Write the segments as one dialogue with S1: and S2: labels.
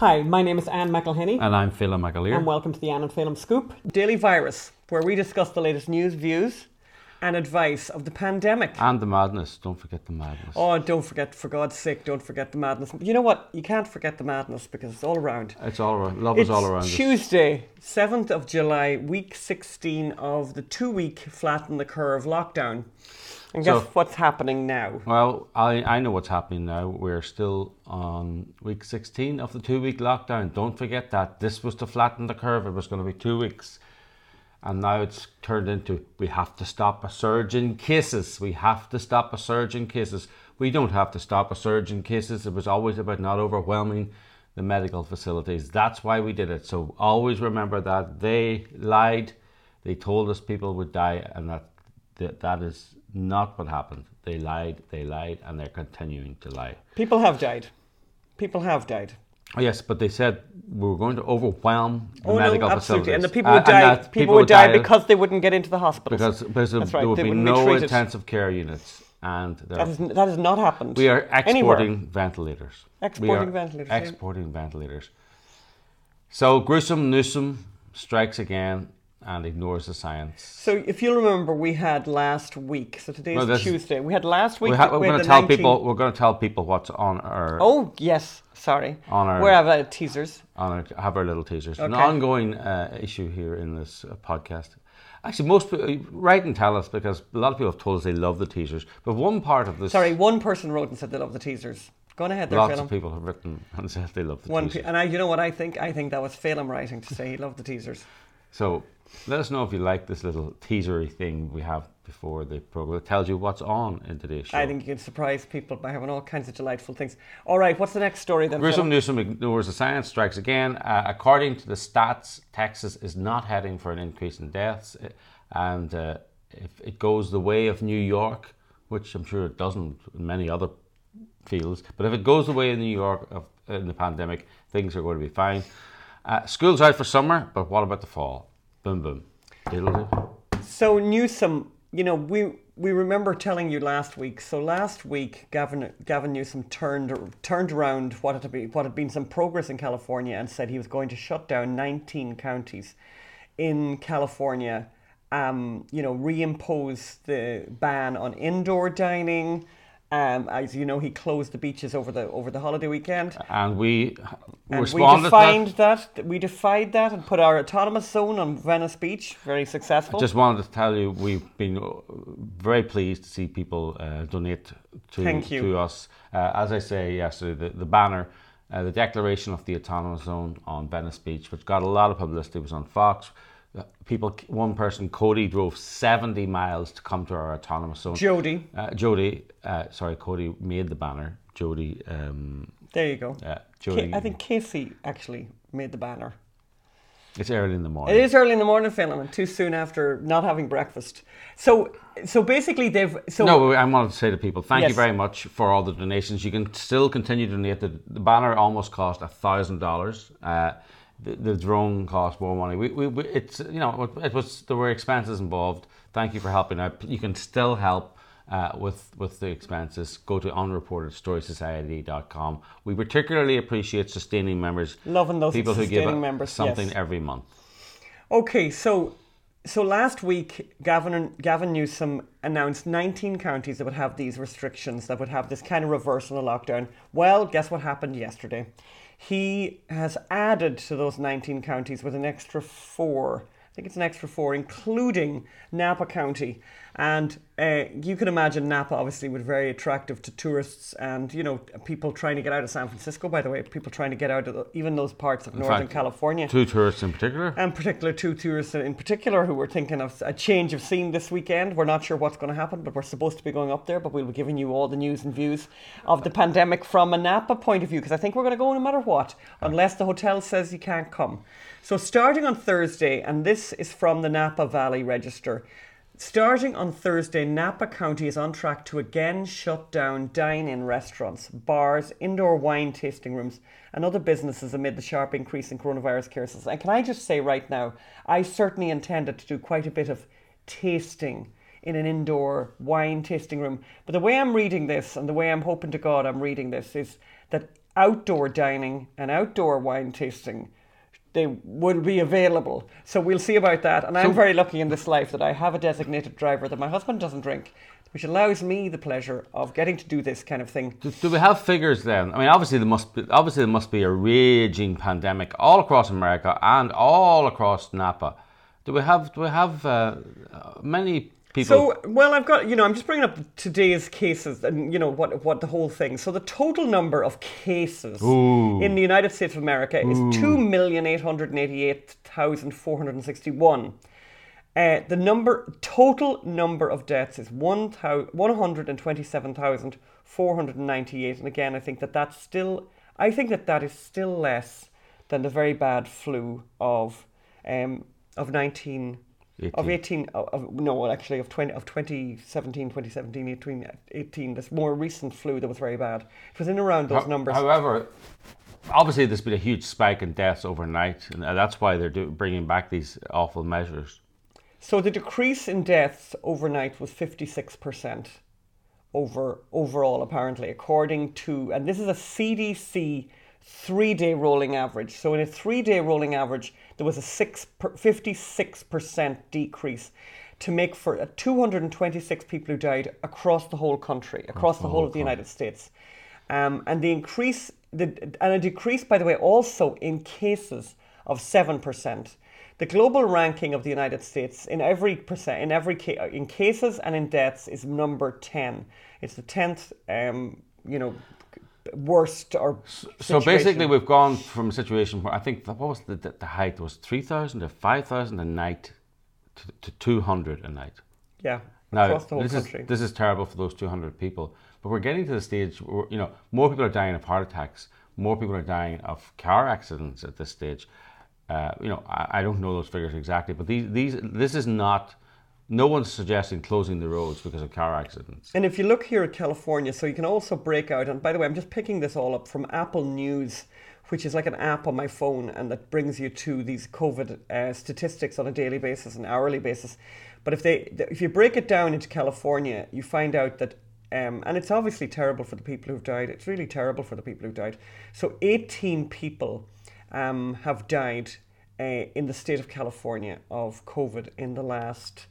S1: Hi, my name is Ann McElhinney,
S2: And I'm Phelan McAleer.
S1: and welcome to the Ann and Phelan Scoop Daily Virus, where we discuss the latest news, views, and advice of the pandemic.
S2: And the madness. Don't forget the madness.
S1: Oh, don't forget, for God's sake, don't forget the madness. You know what? You can't forget the madness because it's all around.
S2: It's all around. Love
S1: It's
S2: is all around us.
S1: Tuesday, 7th of July, week 16 of the two week flatten the curve lockdown. And guess
S2: So-
S1: what's happening now?
S2: Well, I, I know what's happening now. We're still on week 16 of the two week lockdown. Don't forget that. This was to flatten the curve. It was going to be two weeks. And now it's turned into we have to stop a surge in cases. We have to stop a surge in cases. We don't have to stop a surge in cases. It was always about not overwhelming the medical facilities. That's why we did it. So always remember that they lied. They told us people would die, and that that, that is not what happened. They lied, they lied, and they're continuing to lie.
S1: People have died. People have died.
S2: Oh, yes, but they said we were going to overwhelm the
S1: Oh
S2: medical
S1: no, absolutely.
S2: facilities.
S1: And the people
S2: Uh,
S1: would die.
S2: that
S1: People, would die,
S2: die
S1: because they wouldn't get into the hospitals.
S2: because, because
S1: That's
S2: there
S1: right,
S2: would be
S1: wouldn't be
S2: no intensive care units, and
S1: that, is, that has not happened.
S2: we are
S1: anywhere.
S2: exporting ventilators.
S1: Exporting ventilators, yeah.
S2: Exporting ventilators. So gruesome Newsom strikes again and ignores the science.
S1: So if you remember, we had last week. So today's
S2: No, this-
S1: Tuesday. We had last week.
S2: We
S1: we
S2: going to tell
S1: 19
S2: people. We're going to tell people what's on our
S1: Oh yes, sorry.
S2: On our-
S1: we have uh, teasers.
S2: on our, have our little teasers. An ongoing uh, issue here in this uh, podcast. Actually, most people write and tell us because a lot of people have told us they love the teasers. But one part of this,
S1: Sorry, one person wrote and said they love the teasers. Go on ahead there,
S2: lots
S1: Phelan.
S2: of people have written and said they love the
S1: One,
S2: teasers.
S1: pe- and I, you know what I think? I think that was Phelan writing to say he loved the teasers.
S2: So let us know if you like this little teasery thing we have before the program. It tells you what's on in today's show.
S1: I think you can surprise people by having all kinds of delightful things. All right, what's the next story then? Phelan?
S2: Newsom ignores the science, strikes again. Uh, according to the stats, Texas is not heading for an increase in deaths. And uh, if it goes the way of New York, which I'm sure it doesn't in many other fields, but if it goes the way of New York of, in the pandemic, things are going to be fine. Uh, school's out for summer, but what about the fall? Boom, boom. Diddle-doo.
S1: So Newsom, you know, we we remember telling you last week. So last week, Gavin Gavin Newsom turned turned around what had been what had been some progress in California and said he was going to shut down 19 counties in California. Um, you know, reimpose the ban on indoor dining. Um, as you know, he closed the beaches over the over the holiday weekend.
S2: And we
S1: And we
S2: responded
S1: defined
S2: that.
S1: that. We defied that and put our autonomous zone on Venice Beach. Very successful.
S2: I Just wanted to tell you we've been uh, very pleased to see people uh, donate to,
S1: Thank you.
S2: to us. Uh, as I say yesterday, the, the banner, uh, the declaration of the autonomous zone on Venice Beach, which got a lot of publicity, was on Fox. Uh, People, one person, Cody, drove 70 miles to come to our autonomous zone.
S1: Jody,
S2: Uh, Jody, uh, sorry, Cody made the banner. Jody, um,
S1: there you go.
S2: uh, Jody,
S1: I think Casey actually made the banner.
S2: it's early in the morning.
S1: It is early in the morning, Phelan, and too soon after not having breakfast. So, so basically, they've so
S2: No, I wanted to say to people, thank
S1: Yes.
S2: you very much for all the donations. You can still continue to donate. The, the banner almost cost a thousand dollars. The the drone cost more money. We, we, we, it's you know it was there were expenses involved. Thank you for helping out. You can still help uh, with with the expenses. Go to unreportedstorysociety.com. We particularly appreciate sustaining members,
S1: Loving those
S2: people who give
S1: members,
S2: something
S1: yes.
S2: every month.
S1: Okay, so so last week, Gavin Gavin Newsom announced 19 counties that would have these restrictions, that would have this kind of reversal of lockdown. Well, guess what happened yesterday? He has added to those 19 counties with an extra four. I think it's an extra four, including Napa County. And uh, you can imagine Napa obviously was very attractive to tourists and, you know, people trying to get out of San Francisco, by the way, people trying to get out of the, even those parts of Northern
S2: fact,
S1: California
S2: Two tourists in particular.
S1: and particular two tourists in particular who were thinking of a change of scene this weekend. We're not sure what's going to happen, but we're supposed to be going up there. But we'll be giving you all the news and views of the pandemic from a Napa point of view because I think we're going to go no matter what, unless the hotel says you can't come. So starting on Thursday, and this is from the Napa Valley Register. Starting on Thursday, Napa County is on track to again shut down dine in restaurants, bars, indoor wine tasting rooms, and other businesses amid the sharp increase in coronavirus cases. And can I just say right now, I certainly intended to do quite a bit of tasting in an indoor wine tasting room. But the way I'm reading this and the way I'm hoping to God I'm reading this is that outdoor dining and outdoor wine tasting they will be available. So we'll see about that. And I'm very lucky in this life that I have a designated driver that my husband doesn't drink, which allows me the pleasure of getting to do this kind of thing.
S2: Do, do we have figures then? I mean, obviously there must be, obviously there must be a raging pandemic all across America and all across Napa. Do we have do we have uh, many people?
S1: So, well, I've got, you know, I'm just bringing up today's cases and, you know, what what the whole thing. So, the total number of cases
S2: Ooh.
S1: in the United States of America is 2,888,461. Uh, the number total number of deaths is 1, 127,498 and again I think that that's still I think that that is still less than the very bad flu of um, of 19 of 18 of, of, no actually of 20 of 2017 2017 18, 18 this more recent flu that was very bad. It was in around those
S2: Ho-
S1: numbers.
S2: However, obviously there's been a huge spike in deaths overnight, and uh, that's why they're do, bringing back these awful measures.
S1: so the decrease in deaths overnight was 56% over overall apparently according to and this is a CDC 3-day rolling average. So in a 3-day rolling average there was a 6 per, 56% decrease to make for uh, 226 people who died across the whole country across the whole of the United States. Um, and the increase the, and a decrease by the way also in cases of 7% the global ranking of the United States in every percent in every ca- in cases and in deaths is number 10 it's the 10th um, you know worst or
S2: So basically, we've gone from a situation where I think what was the, the, the height was three thousand to five thousand a night to, to two hundred a night.
S1: yeah
S2: Now,
S1: across the whole
S2: this
S1: country
S2: is this is terrible for those 200 people. But we're getting to the stage where you know more people are dying of heart attacks, more people are dying of car accidents at this stage. Uh, you know, I, I don't know those figures exactly, but these these this is not. No one's suggesting closing the roads because of car accidents.
S1: And if you look here at California, so you can also break out, and by the way, I'm just picking this all up from Apple News, which is like an app on my phone and that brings you to these COVID uh, statistics on a daily basis and hourly basis. But if they, if you break it down into California, you find out that, um, and it's obviously terrible for the people who've died. It's really terrible for the people who've died. So 18 people um, have died uh, in the state of California of COVID in the last.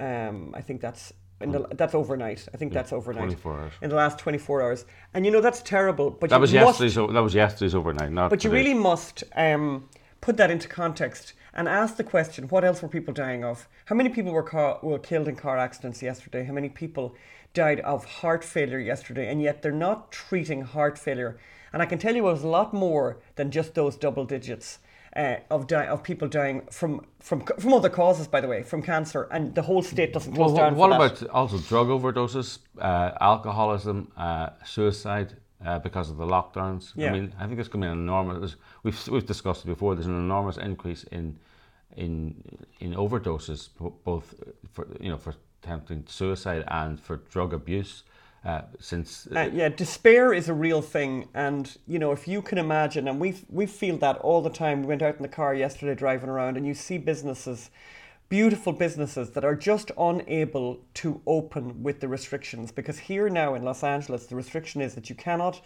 S1: Um, I think that's in the, that's overnight. I think that's overnight.
S2: 24 hours.
S1: In the last 24 hours, and you know that's terrible. But
S2: That was
S1: must,
S2: yesterday's. That was yesterday's overnight. Not.
S1: But you really must um, put that into context and ask the question: What else were people dying of? How many people were car- were killed in car accidents yesterday? How many people died of heart failure yesterday? And yet they're not treating heart failure. And I can tell you, it was a lot more than just those double digits. Uh, of di- of people dying from from from other causes, by the way, from cancer, and the whole state doesn't close
S2: Well,
S1: down.
S2: what about also drug overdoses, uh, alcoholism, uh, suicide uh, because of the lockdowns?
S1: Yeah.
S2: I mean, I think there's going to be an enormous. We've we've discussed it before. There's an enormous increase in in in overdoses, both for you know for attempting suicide and for drug abuse. Uh, since
S1: Uh, yeah, despair is a real thing, and you know if you can imagine, and we we feel that all the time. We went out in the car yesterday driving around, and you see businesses, beautiful businesses that are just unable to open with the restrictions because here now in Los Angeles, the restriction is that you cannot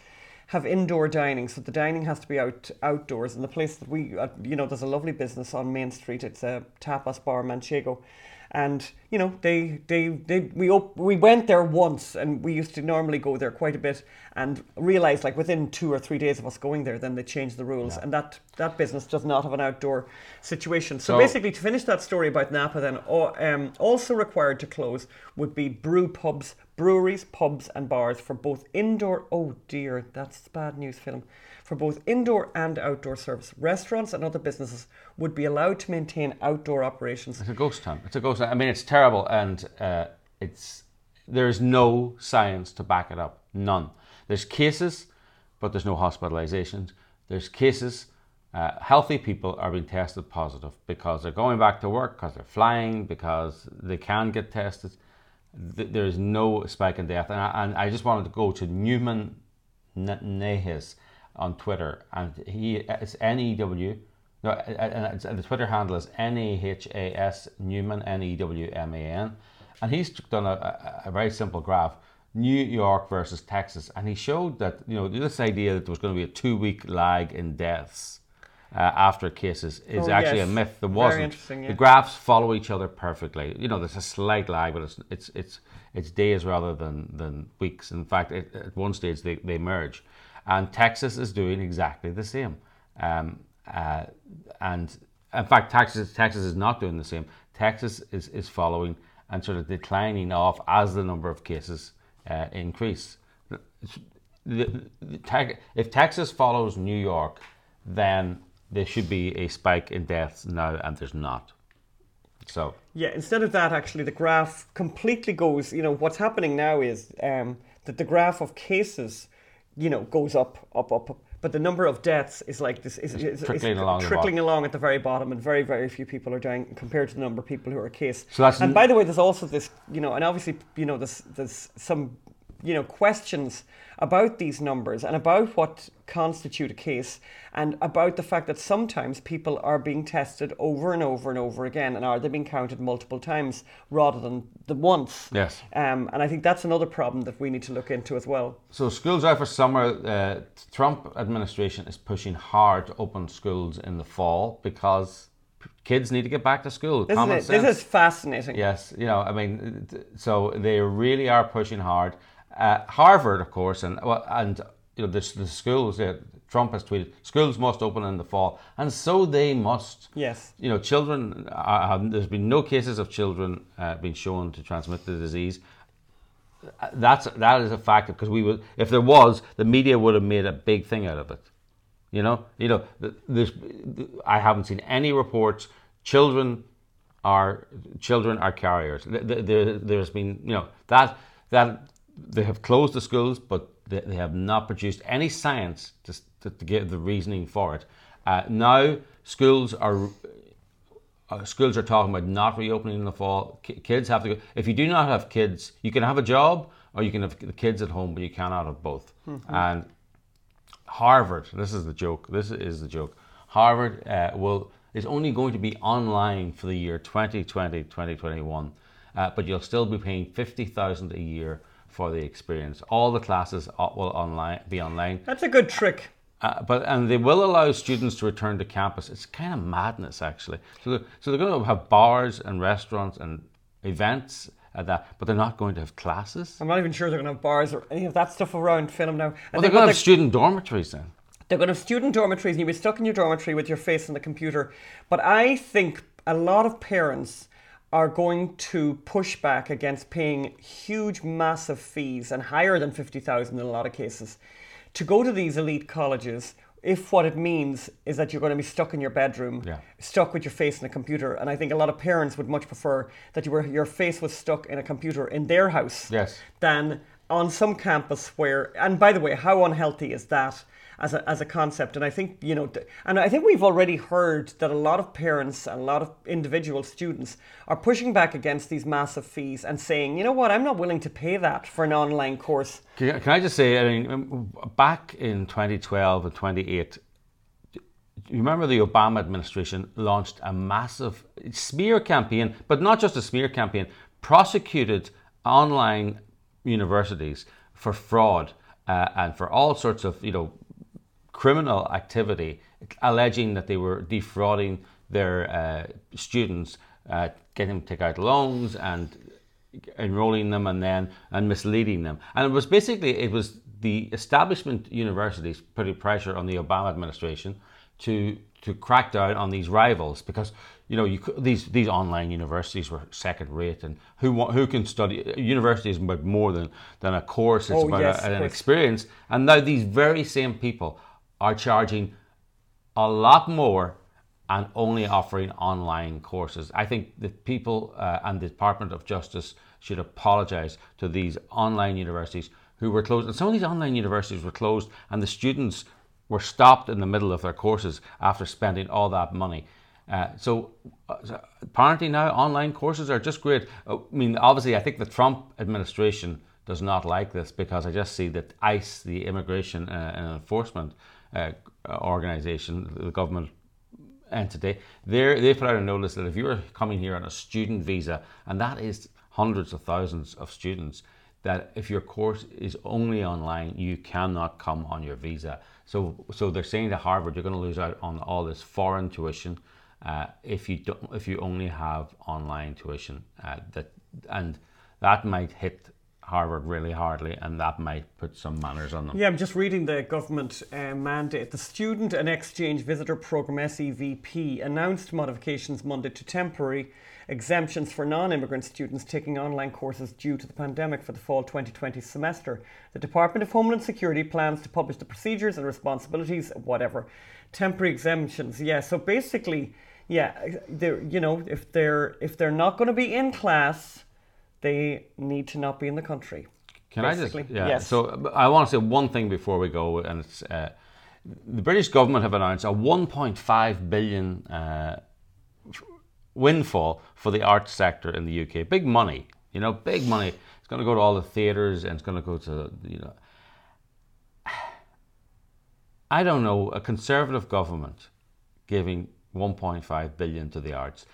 S1: have indoor dining, so the dining has to be out outdoors. And the place that we, uh, you know, there's a lovely business on Main Street. It's a tapas bar, Manchego, and you know they they, they we op- we went there once, and we used to normally go there quite a bit, and realized like within two or three days of us going there, then they changed the rules, and that that business does not have an outdoor situation. So,
S2: So-
S1: basically, to finish that story about Napa, then o- um, also required to close would be brew pubs, breweries, pubs, and bars for both indoor. Oh dear, that's bad news, Phelan. For both indoor and outdoor service, restaurants and other businesses would be allowed to maintain outdoor operations.
S2: It's a ghost town. It's a ghost town. I mean, it's terrible, and uh, it's there is no science to back it up. None. There's cases, but there's no hospitalizations. There's cases. Uh, healthy people are being tested positive because they're going back to work, because they're flying, because they can get tested. Th- There is no spike in death, and I, and I just wanted to go to Newman N- Nahas on Twitter, and he it's N E W. No, and the Twitter handle is N A H A S Newman N E W M A N, and he's done a, a, very simple graph. New York versus Texas, and he showed that you know this idea that there was going to be a two-week lag in deaths uh, after cases is
S1: Oh,
S2: actually
S1: yes.
S2: a myth. There wasn't.
S1: interesting, yeah.
S2: The graphs follow each other perfectly. You know, there's a slight lag, but it's it's it's it's days rather than than weeks. In fact, it, at one stage they, they merge, and Texas is doing exactly the same. Um, uh, and in fact, Texas Texas is not doing the same. Texas is is following and sort of declining off as the number of cases uh, increase. The, the, Tex- if Texas follows New York, then there should be a spike in deaths now, and there's not. So
S1: Yeah, instead of that, actually, the graph completely goes. You know, what's happening now is um, that the graph of cases, you know, goes up, up, up, up. But the number of deaths is like this is, is, is
S2: trickling along
S1: trickling along at the very bottom, and very, very few people are dying compared to the number of people who are case.
S2: So that's
S1: and by the way, there's also this, you know, and obviously, you know, there's there's some, you know, questions about these numbers and about what constitute a case, and about the fact that sometimes people are being tested over and over and over again, and are they being counted multiple times rather than the once?
S2: Yes.
S1: Um, and I think that's another problem that we need to look into as well.
S2: So schools out for summer. Uh, Trump administration is pushing hard to open schools in the fall because kids need to get back to school.
S1: This, is, this is fascinating.
S2: Yes, you know, I mean, so they really are pushing hard. Uh, Harvard, of course, and well, and you know, the, the schools. Uh, Trump has tweeted, schools must open in the fall, and so they must.
S1: Yes.
S2: You know, children. Uh, there's been no cases of children uh, being shown to transmit the disease. That's that is a fact because we would, if there was, the media would have made a big thing out of it. You know, you know, there's, I haven't seen any reports. Children are children are carriers. Th- th- There, there's been, you know, that that they have closed the schools, but they, they have not produced any science to, to, to give the reasoning for it. Uh, now schools are uh, schools are talking about not reopening in the fall. Ki kids have to go. If you do not have kids, you can have a job or you can have the kids at home, but you cannot have both. And Harvard, this is the joke. This is the joke. Harvard uh, will is only going to be online for the year 2020 2021, uh, but you'll still be paying 50,000 a year for the experience. All the classes will online be online.
S1: That's a good trick.
S2: Uh, but and they will allow students to return to campus. It's kind of madness, actually. So, they're, so they're going to have bars and restaurants and events at that, but they're not going to have classes.
S1: I'm not even sure they're going to have bars or any of that stuff around film now.
S2: Well, they're going to have student dormitories then.
S1: They're going to have student dormitories and you'll be stuck in your dormitory with your face on the computer. But I think a lot of parents are going to push back against paying huge, massive fees and higher than 50,000 in a lot of cases to go to these elite colleges if what it means is that you're going to be stuck in your bedroom,
S2: Yeah.
S1: stuck with your face in a computer. And I think a lot of parents would much prefer that you were, your face was stuck in a computer in their house
S2: Yes.
S1: than on some campus where and by the way how unhealthy is that as a, as a concept. And i think you know and i think we've already heard that a lot of parents and a lot of individual students are pushing back against these massive fees and saying you know what? I'm not willing to pay that for an online course.
S2: Can, can I just say, I mean, um, back in 2012 and 28, you remember the Obama administration launched a massive smear campaign, but not just a smear campaign, prosecuted online universities for fraud uh, and for all sorts of, you know, criminal activity, alleging that they were defrauding their uh, students, uh, getting them to take out loans and enrolling them and then and misleading them. And it was basically it was the establishment universities putting pressure on the Obama administration to to crack down on these rivals because you know you, these these online universities were second rate and who who can study universities about more than than a course. It's
S1: Oh,
S2: about
S1: yes,
S2: a- an experience. And now these very same people are charging a lot more and only offering online courses. I think that people uh, and the Department of Justice should apologize to these online universities who were closed. And some of these online universities were closed, and the students were stopped in the middle of their courses after spending all that money. Uh, so, uh, apparently now online courses are just great. Uh, I mean, obviously, I think the Trump administration does not like this because I just see that ICE, the Immigration uh, Enforcement uh, organization, the government entity, they they put out a notice that if you're coming here on a student visa, and that is hundreds of thousands of students, that if your course is only online, you cannot come on your visa. So, so they're saying to Harvard, you're going to lose out on all this foreign tuition uh, if you don't, if you only have online tuition. Uh, that and that might hit Harvard really hardly, and that might put some manners on them.
S1: Yeah, I'm just reading the government uh, mandate. The Student and Exchange Visitor Program (SEVP) announced modifications Monday to temporary exemptions for non-immigrant students taking online courses due to the pandemic for the fall 2020 semester. The Department of Homeland Security plans to publish the procedures and responsibilities, whatever. Temporary exemptions, yeah. So basically, yeah, they're you know if they're if they're not going to be in class, they need to not be in the country.
S2: Can basically. I just yeah? Yes. So I want to say one thing before we go, and it's. Uh, the British government have announced a 1.5 billion uh, windfall for the arts sector in the UK. Big money, you know, big money. It's going to go to all the theatres and it's going to go to, you know. I don't know, a conservative government giving 1.5 billion to the arts.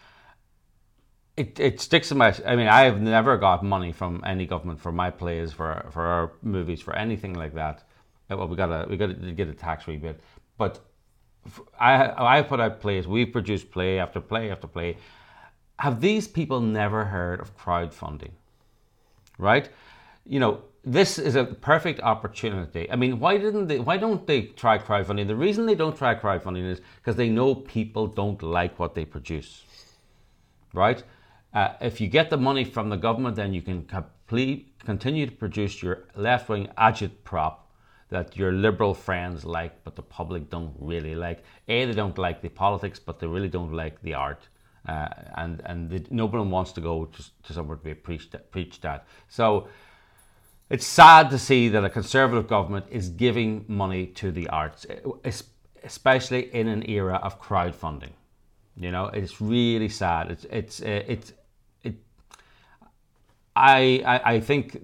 S2: It, it sticks in my. I mean, I have never got money from any government for my plays, for for our movies, for anything like that. Uh, well, we got to we got to get a tax rebate, but I I put out plays. We've produced play after play after play. Have these people never heard of crowdfunding? Right? You know, this is a perfect opportunity. I mean, why didn't they? Why don't they try crowdfunding? The reason they don't try crowdfunding is because they know people don't like what they produce. Right? Uh, if you get the money from the government, then you can complete, continue to produce your left-wing agitprop that your liberal friends like, but the public don't really like. A, they don't like the politics, but they really don't like the art. Uh, and and the, no one wants to go to, to somewhere to be preached, preached at. So it's sad to see that a conservative government is giving money to the arts, especially in an era of crowdfunding. You know, it's really sad. It's it's uh, it's it. I, I I think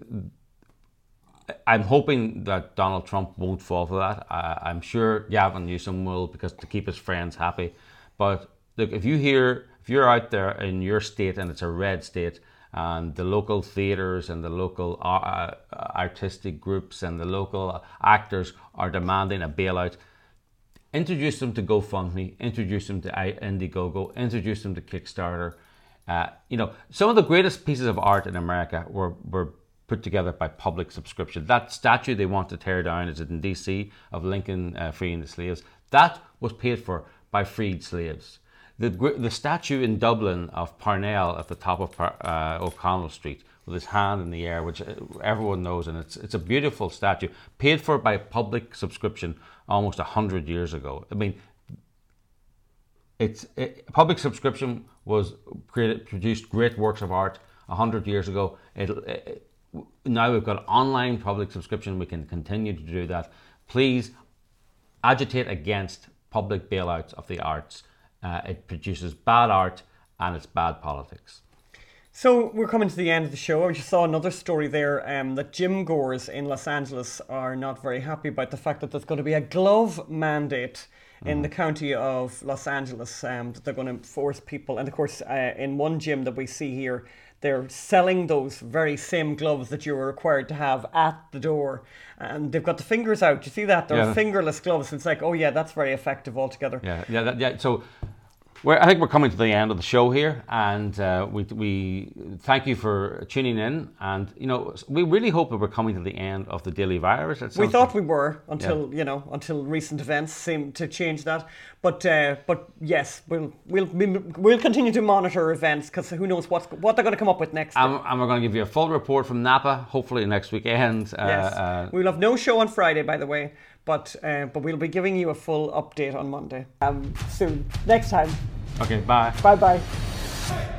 S2: I'm hoping that Donald Trump won't fall for that. I, am sure Gavin Newsom will because to keep his friends happy. But look, if you hear, if you're out there in your state and it's a red state, and the local theatres and the local uh, uh artistic groups and the local actors are demanding a bailout, introduce them to GoFundMe, introduce them to Indiegogo, introduce them to Kickstarter. Uh, you know, some of the greatest pieces of art in America were, were put together by public subscription. That statue they want to tear down is in DC of Lincoln uh, freeing the slaves. That was paid for by freed slaves. The, the statue in Dublin of Parnell at the top of uh, O'Connell Street with his hand in the air, which uh, everyone knows, and it's, it's a beautiful statue, paid for by public subscription almost 100 years ago. I mean, it's it, public subscription was created, produced great works of art 100 years ago. It, it, now we've got online public subscription. We can continue to do that. Please agitate against public bailouts of the arts. Uh, it produces bad art and it's bad politics.
S1: So we're coming to the end of the show. I just saw another story there um, that gym goers in Los Angeles are not very happy about the fact that there's going to be a glove mandate in mm. the county of Los Angeles um, that they're going to force people. And of course, uh, in one gym that we see here, they're selling those very same gloves that you were required to have at the door. And they've got the fingers out. You see that? They're yeah. fingerless gloves. It's like, oh, yeah, that's very effective altogether.
S2: Yeah, yeah, that, yeah. So we're, I think we're coming to the end of the show here, and uh, we, we thank you for tuning in. And you know, we really hope that we're coming to the end of the daily virus.
S1: We thought we were until yeah. you know until recent events seemed to change that. But uh, but yes, we'll we'll we'll continue to monitor events because who knows what's what they're going to come up with next.
S2: And, and, we're going to give you a full report from Napa, hopefully next weekend.
S1: Uh, yes, uh, we'll have no show on Friday, by the way but uh, but we'll be giving you a full update on Monday um, soon. Next time.
S2: Okay. Bye.
S1: Bye bye.